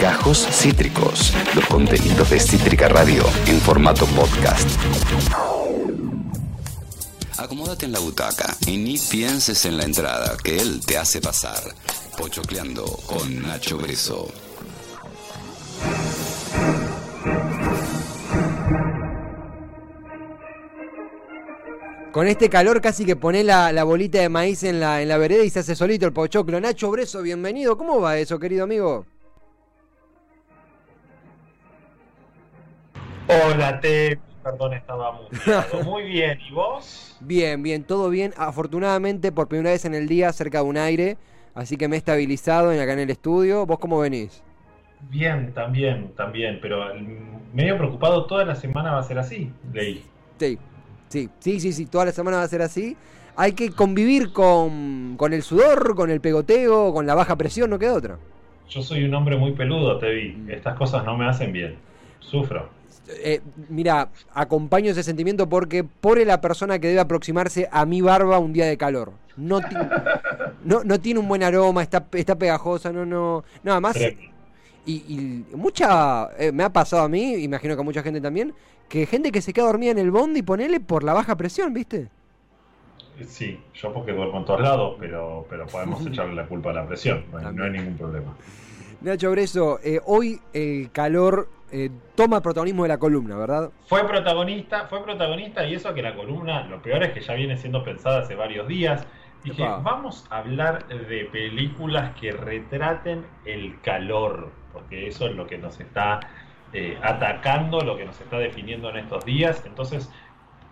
Gajos Cítricos, los contenidos de Cítrica Radio en formato podcast. Acomódate en la butaca y ni pienses en la entrada, que él te hace pasar. Pochocleando con Nacho Breso. Con este calor casi que pone la, la bolita de maíz en la, en la vereda y se hace solito el pochoclo. Nacho Breso, bienvenido. ¿Cómo va eso, querido amigo? Hola, Te. Perdón, estaba muteado. Muy bien, ¿y vos? Bien, bien, todo bien. Afortunadamente, por primera vez en el día, cerca de un aire. Así que me he estabilizado en acá en el estudio. ¿Vos cómo venís? Bien, también, también. Pero medio preocupado, toda la semana va a ser así, leí. Sí, sí, sí, sí, sí. Toda la semana va a ser así. Hay que convivir con, con el sudor, con el pegoteo, con la baja presión, no queda otra. Yo soy un hombre muy peludo, te vi. Estas cosas no me hacen bien. Sufro. Eh, mira, acompaño ese sentimiento porque pobre la persona que debe aproximarse a mi barba un día de calor. No, ti- no, no tiene un buen aroma, está, está pegajosa, no, no. No, además. Y, y mucha. eh, me ha pasado a mí, imagino que a mucha gente también, que gente que se queda dormida en el bondi y ponele por la baja presión, ¿viste? Sí, yo porque duermo en todos lados, pero, pero podemos echarle la culpa a la presión. No hay, no hay ningún problema. Nacho Breso, eh, hoy el calor eh, toma protagonismo de la columna, ¿verdad? Fue protagonista, fue protagonista y eso que la columna, lo peor es que ya viene siendo pensada hace varios días. Dije, Epa. vamos a hablar de películas que retraten el calor, porque eso es lo que nos está eh, atacando, lo que nos está definiendo en estos días. Entonces,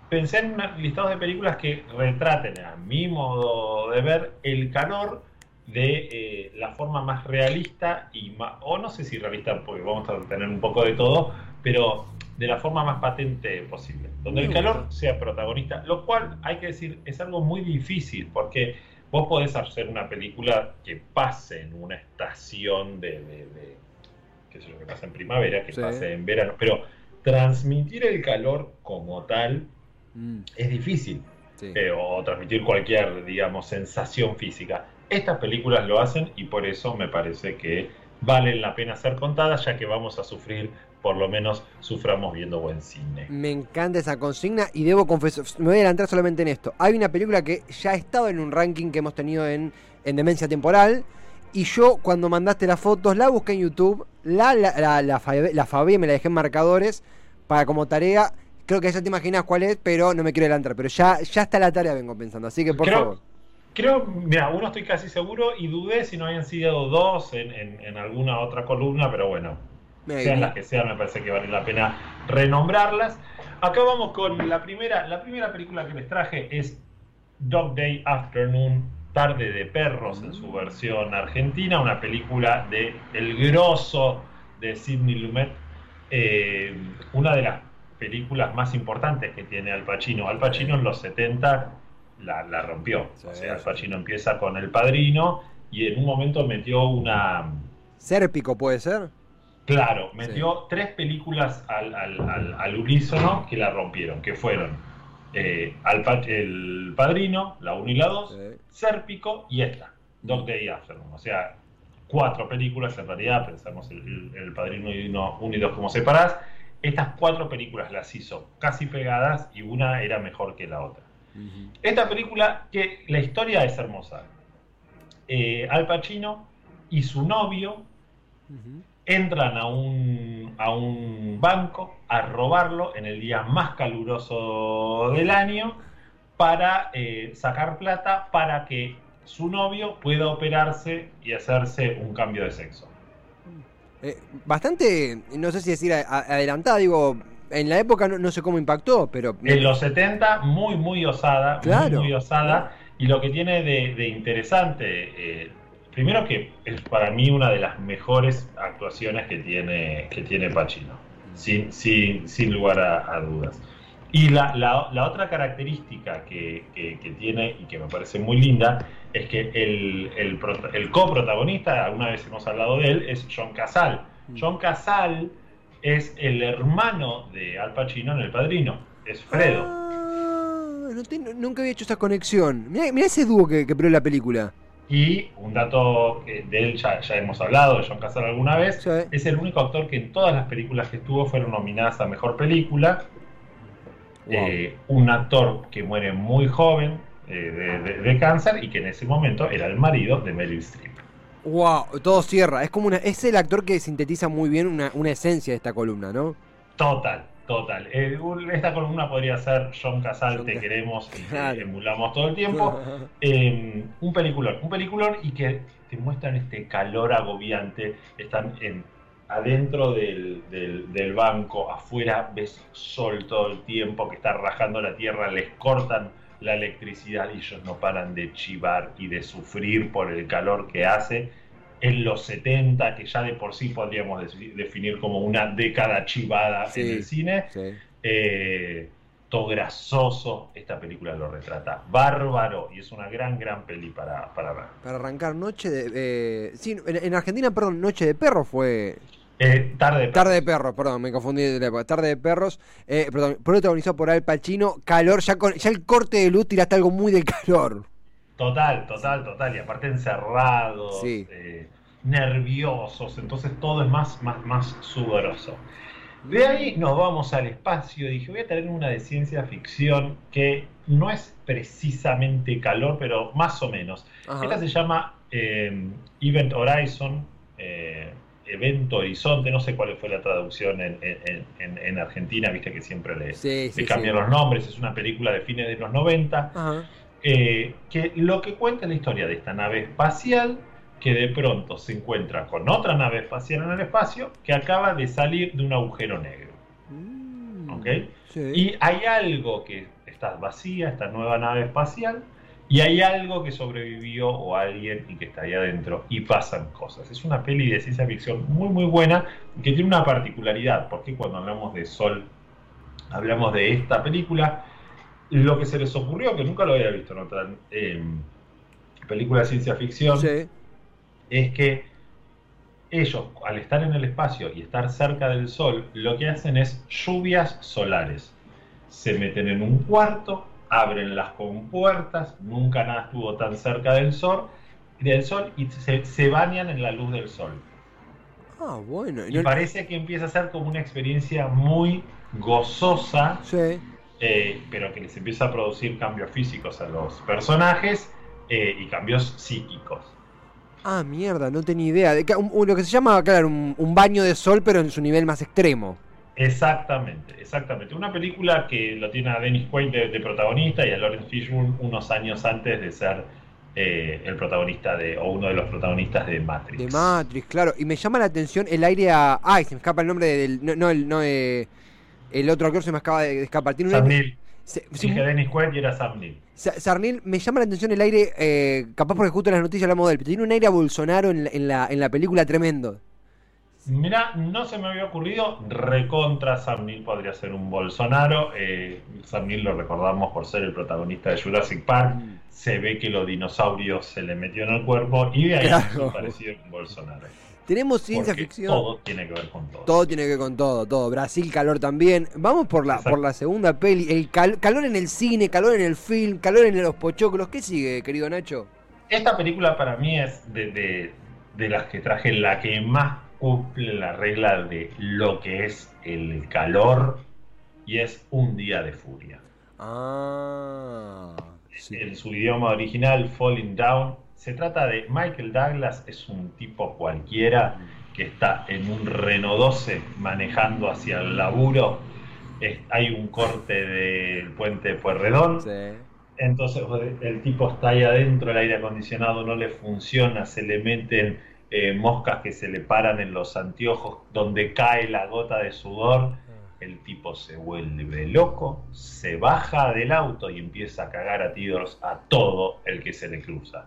pensé en listados de películas que retraten, a mi modo de ver, el calor de eh, la forma más realista y ma- o no sé si realista porque vamos a tener un poco de todo, pero de la forma más patente posible, donde el calor sea protagonista, lo cual hay que decir es algo muy difícil porque vos podés hacer una película que pase en una estación de, de, de- qué sé yo, que pasa en primavera, que Sí. pase en verano, pero transmitir el calor como tal Mm, es difícil sí. eh, o transmitir cualquier, digamos, sensación física. Estas películas lo hacen y por eso me parece que valen la pena ser contadas, ya que vamos a sufrir, por lo menos suframos viendo buen cine. Me encanta esa consigna y debo confesar, me voy a adelantar solamente en esto. Hay una película que ya ha estado en un ranking que hemos tenido en, en Demencia Temporal y yo cuando mandaste las fotos la busqué en YouTube, la, la, la, la, fabe- la fabé, me la dejé en marcadores para como tarea. Creo que ya te imaginas cuál es, pero no me quiero adelantar. Pero ya, ya está la tarea, vengo pensando. Así que por Creo- favor. Creo, mira, uno estoy casi seguro y dudé si no habían sido dos en, en- en alguna otra columna, pero bueno, sean las que sean, me parece que vale la pena renombrarlas. Acá vamos con la primera, la primera película que les traje es Dog Day Afternoon, Tarde de Perros en su versión argentina, una película de el grosso de Sidney Lumet, eh, una de las películas más importantes que tiene Al Pacino. Al Pacino en los 70 la, la rompió. Sí, o sea, Al sí. Pacino empieza con El Padrino y en un momento metió una... Sérpico puede ser. Claro, metió tres películas al, al, al, al unísono que la rompieron, que fueron eh, El Padrino, la 1 y la 2, Sí. Sérpico y esta, Dog Day Afternoon. O sea, cuatro películas en realidad, pensamos el, el- Padrino y 1 y 2 como separadas. Estas cuatro películas las hizo casi pegadas y una era mejor que la otra. Esta película, que la historia es hermosa. Eh, Al Pacino y su novio entran a un, a un banco a robarlo en el día más caluroso del año para eh, sacar plata para que su novio pueda operarse y hacerse un cambio de sexo. Eh, bastante, no sé si decir adelantada, digo, en la época no, no sé cómo impactó, pero... En los 70, muy, muy osada, Claro. muy, muy osada, y lo que tiene de, de interesante, eh, primero que es para mí una de las mejores actuaciones que tiene, que tiene Pacino, sin, sin, sin lugar a, a dudas. Y la, la- la otra característica que, que- que tiene y que me parece muy linda es que el, el, el coprotagonista, alguna vez hemos hablado de él, es John Casal. John Casal es el hermano de Al Pacino en El Padrino, es Fredo. Ah, no te- nunca había hecho esa conexión. Mirá, mirá ese dúo que, que la película. Y un dato que de él ya, ya hemos hablado, de John Casal alguna vez, Sí. es el único actor que en todas las películas que estuvo fueron nominadas a Mejor Película. Wow. Eh, un actor que muere muy joven eh, de, de- de cáncer y que en ese momento era el marido de Meryl Streep. Wow, todo cierra. Es como una, es el actor que sintetiza muy bien una, una esencia de esta columna, ¿no? Total, total. Eh, esta columna podría ser John Casal, John te queremos y te Claro. emulamos todo el tiempo. Eh, un peliculón, un peliculón y que te muestran este calor agobiante. Están en, adentro del, del- del banco, afuera ves sol todo el tiempo que está rajando la tierra, les cortan la electricidad y ellos no paran de chivar y de sufrir por el calor que hace. En los 70, que ya de por sí podríamos definir como una década chivada Sí. en el cine, Sí. eh, todo grasoso, esta película lo retrata bárbaro y es una gran, gran peli para, para ver. Para arrancar Noche de... eh, sí, en, en Argentina, perdón, Noche de Perros fue... Eh, tarde, Tarde de Perros, perdón, me confundí de la época. Tarde de Perros, eh, perdón, protagonizado por Al Pacino, calor, ya, con, ya el corte de luz tiraste algo muy de calor. Total, total, total. Y aparte encerrados, Sí. eh, nerviosos, entonces todo es más, más, más sudoroso. De ahí nos vamos al espacio. Dije, voy a traer una de ciencia ficción que no es precisamente calor, pero más o menos. Ajá. Esta se llama eh, Event Horizon, Evento Horizonte, no sé cuál fue la traducción en, en- en- en Argentina, viste que siempre le, Sí, cambian sí. los nombres, es una película de fines de los 90, Ajá. eh, que lo que cuenta es la historia de esta nave espacial que de pronto se encuentra con otra nave espacial en el espacio que acaba de salir de un agujero negro. Mm. Y hay algo que está vacía, esta nueva nave espacial, y hay algo que sobrevivió o alguien y que está ahí adentro y pasan cosas. Es una peli de ciencia ficción muy muy buena que tiene una particularidad, porque cuando hablamos de Sol, hablamos de esta película, lo que se les ocurrió, que nunca lo había visto en otra eh, película de ciencia ficción, Sí. es que ellos, al estar en el espacio y estar cerca del Sol, lo que hacen es lluvias solares. Se meten en un cuarto, abren las compuertas, nunca nada estuvo tan cerca del Sol, del sol y se, se bañan en la luz del Sol. Ah, bueno. y Y no- parece que empieza a ser como una experiencia muy gozosa, Sí. eh, pero que les empieza a producir cambios físicos a los personajes eh, y cambios psíquicos. Ah, mierda, no tenía idea. De que- un- un- lo que se llama, claro, un, un baño de sol, pero en su nivel más extremo. Exactamente, exactamente. Una película que lo tiene a Dennis Quaid de, de protagonista y a Lawrence Fishburne unos años antes de ser eh, el protagonista de, o uno de los protagonistas de Matrix. De Matrix, claro. Y me llama la atención el aire a. Ay, se me escapa el nombre del. No, no, el, no, eh, el otro actor se me acaba de escapar. Tiene Sam Neill. se- Dije Dennis Quaid y era Sam Neill. Sa- Sarnil, me llama la atención el aire, eh, capaz porque justo en las noticias hablamos de él, pero tiene un aire a Bolsonaro en la, en la, en la película tremendo. Mirá, no se me había ocurrido, recontra Sam Neill podría ser un Bolsonaro. Eh, Sam Neill lo recordamos por ser el protagonista de Jurassic Park. Mm. Se ve que los dinosaurios se le metió en el cuerpo y de ahí Claro. parecido con Bolsonaro. Tenemos ciencia Porque ficción. Todo tiene que ver con todo. Todo tiene que ver con todo, todo. Brasil, calor también. Vamos por la, Exacto. por la segunda peli. El cal- calor en el cine, calor en el film, calor en los pochoclos. ¿Qué sigue, querido Nacho? Esta película para mí es de, de- de las que traje la que más cumple la regla de lo que es el calor y es un día de furia. Ah, sí. En su idioma original, Falling Down, se trata de Michael Douglas, es un tipo cualquiera que está en un Renault 12 manejando hacia el laburo. Es- hay un corte del puente de Pueyrredón. Sí. Entonces el tipo está ahí adentro, el aire acondicionado no le funciona, se le meten eh, moscas que se le paran en los anteojos donde cae la gota de sudor. El tipo se vuelve loco, se baja del auto y empieza a cagar a tiros a todo el que se le cruza.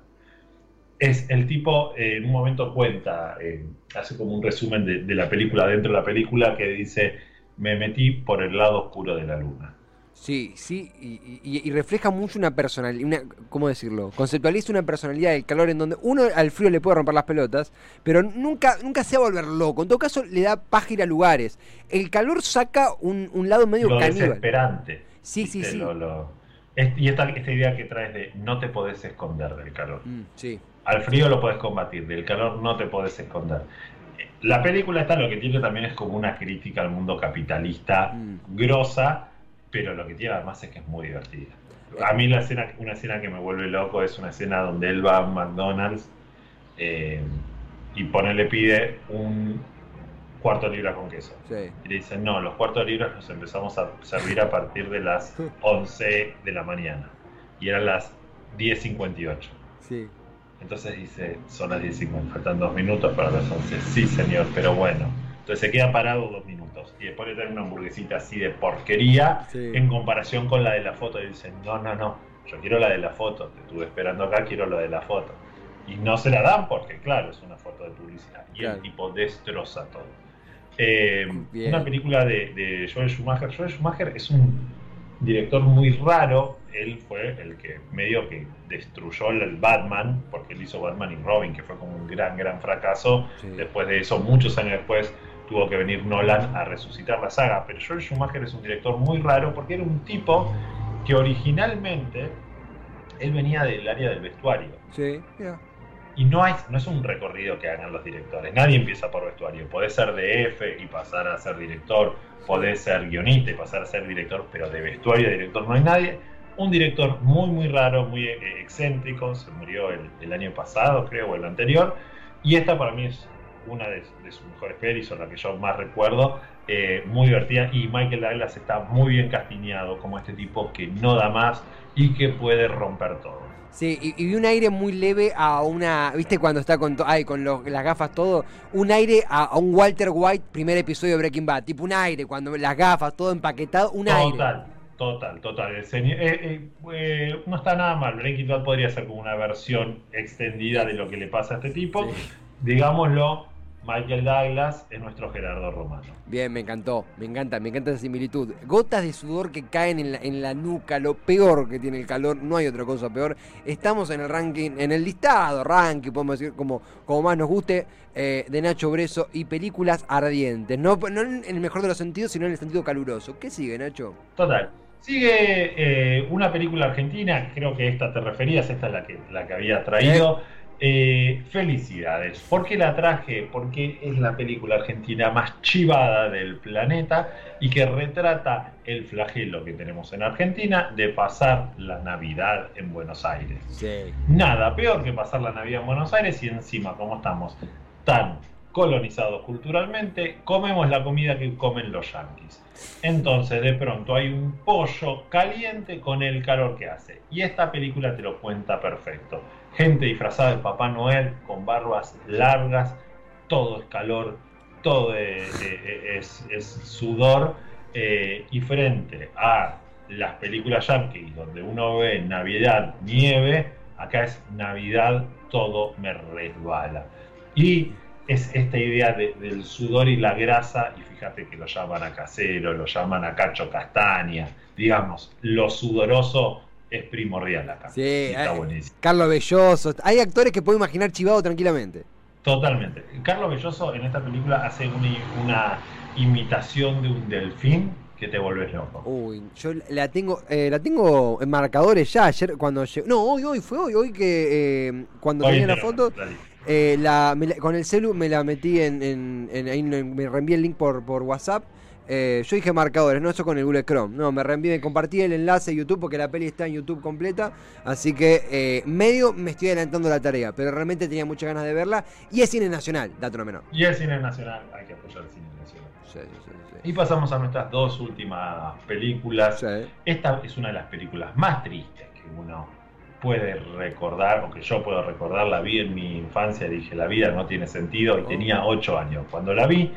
Es el tipo, eh, en un momento cuenta, eh, hace como un resumen de, de la película dentro de la película que dice, me metí por el lado oscuro de la luna. Sí, sí, y, y- y refleja mucho una personalidad, una, ¿cómo decirlo? Conceptualiza una personalidad del calor en donde uno al frío le puede romper las pelotas, pero nunca, nunca se va a volver loco. En todo caso, le da ir a lugares. El calor saca un, un lado medio lo caníbal. desesperante. Sí, sí, sí. Lo- lo- es- y esta, esta idea que traes de no te podés esconder del calor. Mm, sí, Al frío lo puedes combatir, del calor no te puedes esconder. La película esta lo que tiene también es como una crítica al mundo capitalista Mm. grosa, pero lo que tiene además es que es muy divertida. A mí la escena, una escena que me vuelve loco es una escena donde él va a un McDonald's eh, y pone, le pide un cuarto de libra con queso. Sí. Y le dicen, no, los cuartos de libra los empezamos a servir a partir de las 11 de la mañana. Y eran las 10.58. Sí. Entonces dice, son las 10.50, faltan dos minutos para las 11. Sí, señor, pero bueno. Entonces se queda parado dos minutos. Y después le traen una hamburguesita así de porquería Sí. en comparación con la de la foto. Y dicen, no, no, no, yo quiero la de la foto. Te estuve esperando acá, quiero la de la foto. Y no se la dan porque, claro, es una foto de publicidad. Y Claro. el tipo destroza todo. Eh, una película de, de Joel Schumacher. Joel Schumacher es un director muy raro. Él fue el que medio que destruyó el Batman, porque él hizo Batman y Robin, que fue como un gran, gran fracaso. Sí. Después de eso, muchos años después, tuvo que venir Nolan a resucitar la saga. Pero Joel Schumacher es un director muy raro porque era un tipo que originalmente él venía del área del vestuario. Sí, mira. Y no, hay, no es un recorrido que hagan los directores. Nadie empieza por vestuario. Podés ser de F y pasar a ser director. Podés ser guionista y pasar a ser director. Pero de vestuario de director no hay nadie. Un director muy, muy raro, muy eh, excéntrico. Se murió el, el año pasado, creo, o el anterior. Y esta para mí es una de, de sus mejores pelis, o la que yo más recuerdo. eh, muy divertida. Y Michael Douglas está muy bien castiñado como este tipo que no da más y que puede romper todo. Sí, y, y un aire muy leve a una. ¿Viste cuando está con, ay, con los- las gafas todo? Un aire a, a un Walter White, primer episodio de Breaking Bad. Tipo un aire, cuando las gafas, todo empaquetado, un aire. Total, total, total. El señor- eh, eh, eh, no está nada mal. Breaking Bad podría ser como una versión extendida de lo que le pasa a este tipo. Sí. Digámoslo, Michael Douglas es nuestro Gerardo Romano. Bien, me encantó, me encanta, me encanta esa similitud. Gotas de sudor que caen en la, en la nuca, lo peor que tiene el calor, no hay otra cosa peor. Estamos en el ranking, en el listado, ranking, podemos decir, como, como más nos guste, eh, de Nacho Breso y películas ardientes. No, no en el mejor de los sentidos, sino en el sentido caluroso. ¿Qué sigue, Nacho? Total. Sigue eh, una película argentina, creo que esta te referías, esta es la que, la que había traído. Eh, felicidades. ¿Por qué la traje? Porque es la película argentina más chivada del planeta y que retrata el flagelo que tenemos en Argentina de pasar la Navidad en Buenos Aires. Sí. Nada peor que pasar la Navidad en Buenos Aires y encima, como estamos tan colonizados culturalmente, comemos la comida que comen los yanquis. Entonces, de pronto hay un pollo caliente con el calor que hace. Y esta película te lo cuenta perfecto. Gente disfrazada de Papá Noel con barbas largas, todo es calor, todo es, es- es sudor. eh, y frente a las películas yankees, donde uno ve Navidad, nieve, acá es Navidad, todo me resbala. Y es esta idea de- del sudor y la grasa, y fíjate que lo llaman a casero, lo llaman a cacho castaña, digamos, lo sudoroso es primordial acá. Sí, está eh, buenísimo. Carlos Belloso. Hay actores que puedo imaginar chivado tranquilamente. Totalmente. Carlos Belloso en esta película hace una, una imitación de un delfín que te volvés loco. Uy, yo la tengo, eh, la tengo en marcadores ya. Ayer cuando llegó. No, hoy, hoy, fue hoy, hoy que eh, cuando Hoy tenía la foto. Eh, la- me la- con el celu me la metí en, en- en- ahí me me reenvié el link por, por WhatsApp. Eh, yo dije marcadores, no eso con el Google Chrome. No, me reenvié, me compartí el enlace de YouTube porque la peli está en YouTube completa. Así que eh, medio me estoy adelantando la tarea, pero realmente tenía muchas ganas de verla. Y es cine nacional, dato no menor. Y el cine nacional, hay que apoyar el cine nacional. Sí, sí, sí. Y pasamos a nuestras dos últimas películas. Esta es una de las películas más tristes que uno puede recordar, o que yo puedo recordar. La vi en mi infancia, dije, la vida no tiene sentido, y Oh. tenía 8 años. Cuando la vi,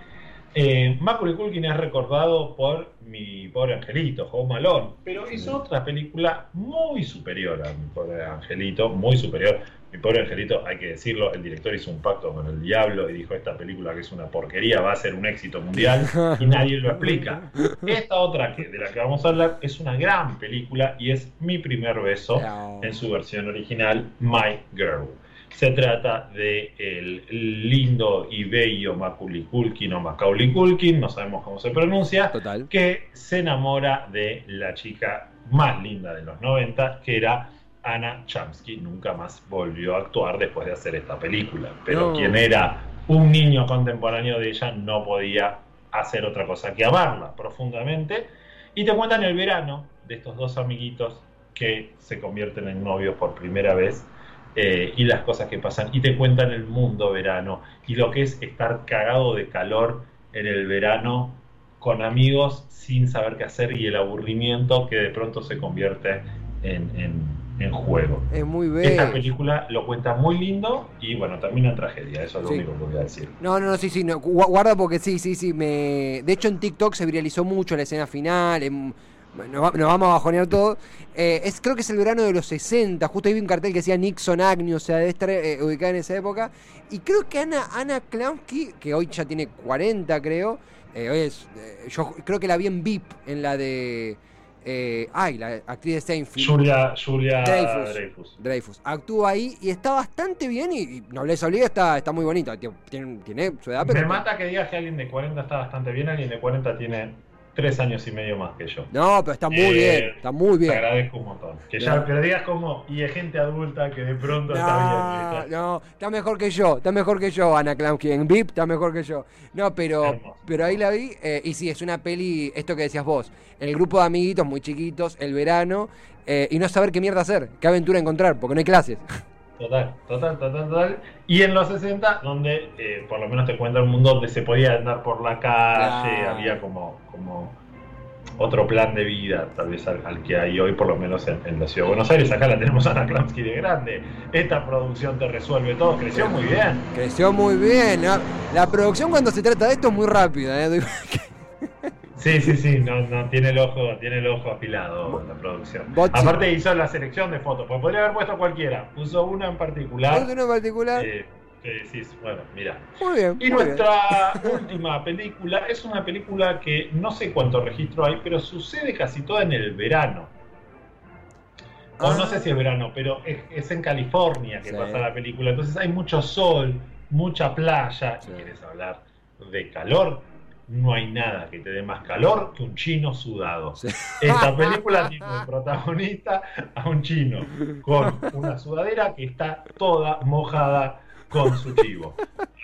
eh, Macaulay Culkin es recordado por mi pobre angelito, Home Alone, pero hizo otra película muy superior a mi pobre angelito, muy superior. Mi pobre angelito, hay que decirlo, el director hizo un pacto con el diablo y dijo esta película que es una porquería, va a ser un éxito mundial y nadie lo explica. Esta otra que, de la que vamos a hablar es una gran película y es Mi primer beso en su versión original, My Girl. Se trata de el lindo y bello Macaulay Culkin o Macaulay Culkin, no sabemos cómo se pronuncia, Total. que se enamora de la chica más linda de los 90, que era Anna Chomsky nunca más volvió a actuar después de hacer esta película. Pero No. quien era un niño contemporáneo de ella no podía hacer otra cosa que amarla profundamente. Y te cuentan el verano de estos dos amiguitos que se convierten en novios por primera vez eh, y las cosas que pasan. Y te cuentan el mundo verano y lo que es estar cagado de calor en el verano con amigos sin saber qué hacer y el aburrimiento que de pronto se convierte en, en- en juego. Es muy Esta bello. película lo cuenta muy lindo y bueno, termina en tragedia, eso es lo Sí. único que voy a decir. No, no, no, sí, sí, no, guarda porque sí, sí, sí, me... De hecho en TikTok se viralizó mucho la escena final, en- Nos, nos vamos a bajonear todo. Eh, es, creo que es el verano de los 60. Justo ahí vi un cartel que decía Nixon Agnew, o sea, debe estar eh, ubicada en esa época. Y creo que Ana, Ana que hoy ya tiene 40, creo. eh, hoy es, yo creo que la vi en VIP, en la de. ay, la actriz de Seinfeld. Julia, Julia Dreyfus. Dreyfus. Dreyfus. Actúa ahí y está bastante bien y, y Nobleza Obliga está, está muy bonita. Tiene- tiene su edad, pero... Me mata que digas que alguien de 40 está bastante bien, alguien de 40 tiene 3 años y medio más que yo. No, pero está muy Eh, bien, está muy Te bien. agradezco un montón. Que ya, pero digas como, y de gente adulta que de pronto está bien. no, está mejor que yo, está mejor que yo, Ana Klonsky. En VIP está mejor que yo. No, pero, Hermoso. pero ahí la vi. eh, y sí, es una peli, esto que decías vos, el grupo de amiguitos muy chiquitos, el verano, eh, y no saber qué mierda hacer, qué aventura encontrar, porque no hay clases. Total, total, total, total. Y en los 60, donde eh, por lo menos te cuenta un mundo donde se podía andar por la calle, había como, como otro plan de vida, tal vez al, al que hay hoy, por lo menos en, en la ciudad de Buenos Aires. Acá la tenemos a Ana Klansky de grande. Esta producción te resuelve todo, creció muy bien. Creció muy bien. La producción cuando se trata de esto es muy rápida. ¿eh? Sí, sí, sí, no, no, tiene el ojo, tiene el ojo afilado la producción. Aparte hizo la selección de fotos, pues podría haber puesto cualquiera, puso una en particular. ¿Es uno en particular? eh, que decís, bueno, mira. Muy bien. Y muy bien. nuestra última película es una película que no sé cuánto registro hay, pero sucede casi toda en el verano. O no Ah. sé si es verano, pero es, es en California que Sí. pasa la película. Entonces hay mucho sol, mucha playa. Sí. Y quieres hablar de calor, no hay nada que te dé más calor que un chino sudado. Sí. Esta película tiene de protagonista a un chino con una sudadera que está toda mojada con su chivo.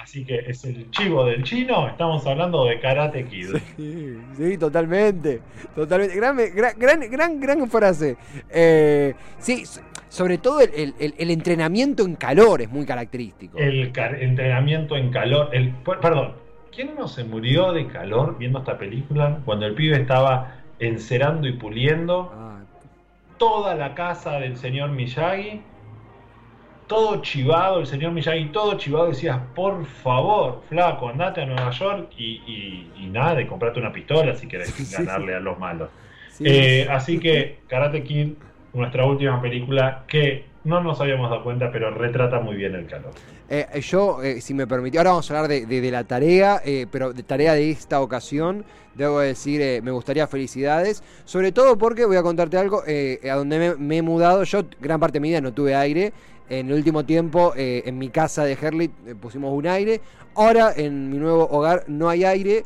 Así que es el chivo del chino, estamos hablando de Karate Kid. Sí, sí, totalmente. Totalmente. Gran, gran, gran, gran, frase. Eh, sí, sobre todo el, el- el- el entrenamiento en calor es muy característico. El entrenamiento en calor, el, per- perdón, ¿quién no se murió de calor viendo esta película cuando el pibe estaba encerando y puliendo Ah, toda la casa del señor Miyagi? Todo chivado, el señor Miyagi todo chivado, decías, por favor, flaco, andate a Nueva York y, y- y nada, de comprarte una pistola si querés Sí, sí, ganarle a los malos. sí. Eh, así que Karate Kid, nuestra última película, que no nos habíamos dado cuenta, pero retrata muy bien el calor. Eh, yo, eh, si me permitió, ahora vamos a hablar de, de- de la tarea, eh, pero de tarea de esta ocasión, debo decir, eh, me gustaría felicidades, sobre todo porque voy a contarte algo, eh, a donde me, me he mudado, yo gran parte de mi vida no tuve aire, en el último tiempo eh, en mi casa de Herlit eh, pusimos un aire, ahora en mi nuevo hogar no hay aire,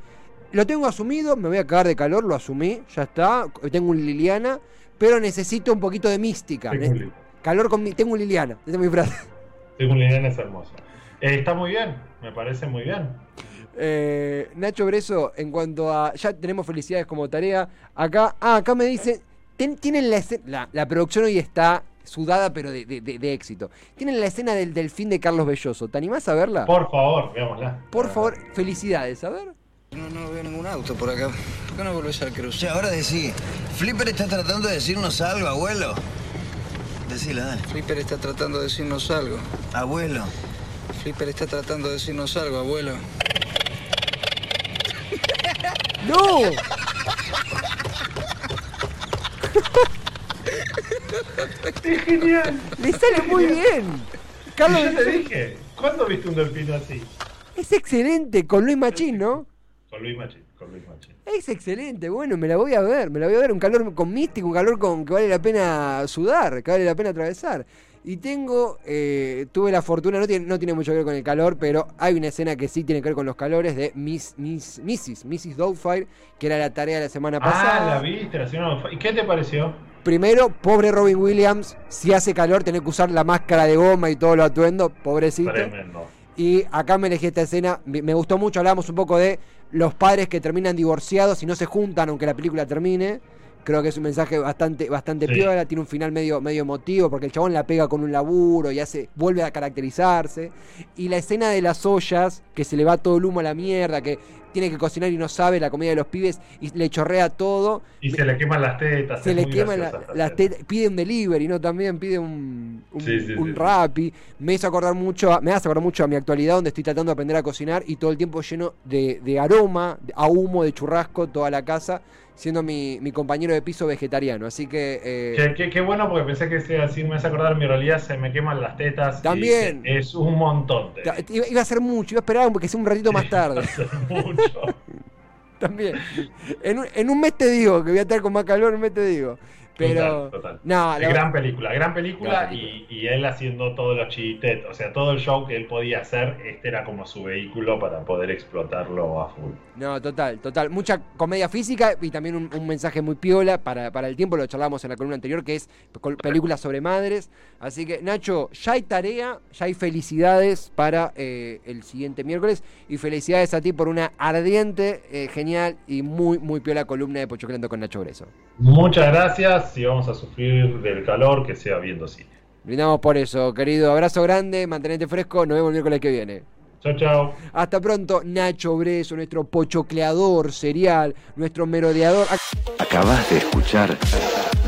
lo tengo asumido, me voy a cagar de calor, lo asumí, ya está, tengo un Liliana, pero necesito un poquito de mística, li- calor con mi, tengo un Liliana, esa es mi frase. tengo un Liliana, es hermoso. Eh, está muy bien, me parece muy bien. Eh, Nacho Breso, en cuanto a. Ya tenemos felicidades como tarea. Acá. Ah, acá me dicen. ten- tienen la escena. La, la producción hoy está sudada, pero de, de- de- de éxito. Tienen la escena del delfín de Carlos Belloso. ¿Te animás a verla? Por favor, veámosla. Por favor, felicidades. A ver. No, no veo ningún auto por acá. ¿Por qué no volvés al cruce? Ahora decí. Flipper está tratando de decirnos algo, abuelo. Decila, dale. Flipper está tratando de decirnos algo. Abuelo. Flipper está tratando de decirnos algo, abuelo. ¡No! ¡Es genial! ¡Le sale muy bien! Carlos yo te dije, ¿cuándo viste un delfín así? es excelente con Luis Machín, ¿no? Con Luis Machín, con Luis Machín. Es excelente, bueno, me la voy a ver, me la voy a ver, un calor con místico, un calor con que vale la pena sudar, que vale la pena atravesar. Y tengo, eh, tuve la fortuna, no tiene, no tiene mucho que ver con el calor, pero hay una escena que sí tiene que ver con los calores de Miss, Miss, Mrs. Mrs. Doubtfire, que era la tarea de la semana pasada. Ah, la viste, la. ¿Y qué te pareció? Primero, pobre Robin Williams, si hace calor tenés que usar la máscara de goma y todo lo atuendo, pobrecito. Tremendo. Y acá me elegí esta escena, me me gustó mucho, hablábamos un poco de los padres que terminan divorciados y no se juntan aunque la película termine. Creo que es un mensaje bastante, bastante Sí. piola, tiene un final medio, medio emotivo, porque el chabón la pega con un laburo y hace, vuelve a caracterizarse. Y la escena de las ollas, que se le va todo el humo a la mierda, que tiene que cocinar y no sabe la comida de los pibes y le chorrea todo. Y se le queman las tetas. Se le queman la- las tetas, pide un delivery, ¿no? También pide un, un, Sí, sí, un sí, sí. Rappi. Me hizo acordar mucho, a- me hace acordar mucho a mi actualidad donde estoy tratando de aprender a cocinar y todo el tiempo lleno de, de aroma, a humo, de churrasco, toda la casa, siendo mi, mi compañero de piso vegetariano. Así que... eh, Qué, qué- bueno porque pensé que sea así, me hace acordar mi realidad, se me queman las tetas. También. es un montón. iba, iba a ser mucho, iba a esperar porque sea un ratito más tarde. Mucho. También. En un, en un mes te digo que voy a estar con más calor, en un mes te digo. Pero... Total, total. No, la- gran película, gran película, Gran película. Y, y él haciendo todos los chistes, o sea, todo el show que él podía hacer, este era como su vehículo para poder explotarlo a full. No, total, total. Mucha comedia física y también un, un mensaje muy piola para, para el tiempo, lo charlamos en la columna anterior, que es películas sobre madres. Así que, Nacho, ya hay tarea, ya hay felicidades para eh, el siguiente miércoles. Y felicidades a ti por una ardiente, eh, genial y muy, muy piola columna de Pochoclando con Nacho Greso. Muchas gracias, si vamos a sufrir del calor, que sea viendo cine. Brindamos por eso, querido. Abrazo grande, mantenete fresco. Nos vemos el miércoles que viene. Chao, chao. Hasta pronto, Nacho Breso, nuestro pochocleador serial, nuestro merodeador. Acabas de escuchar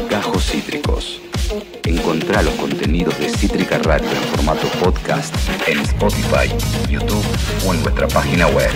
Gajos Cítricos. Encontrá los contenidos de Cítrica Radio en formato podcast en Spotify, YouTube o en nuestra página web.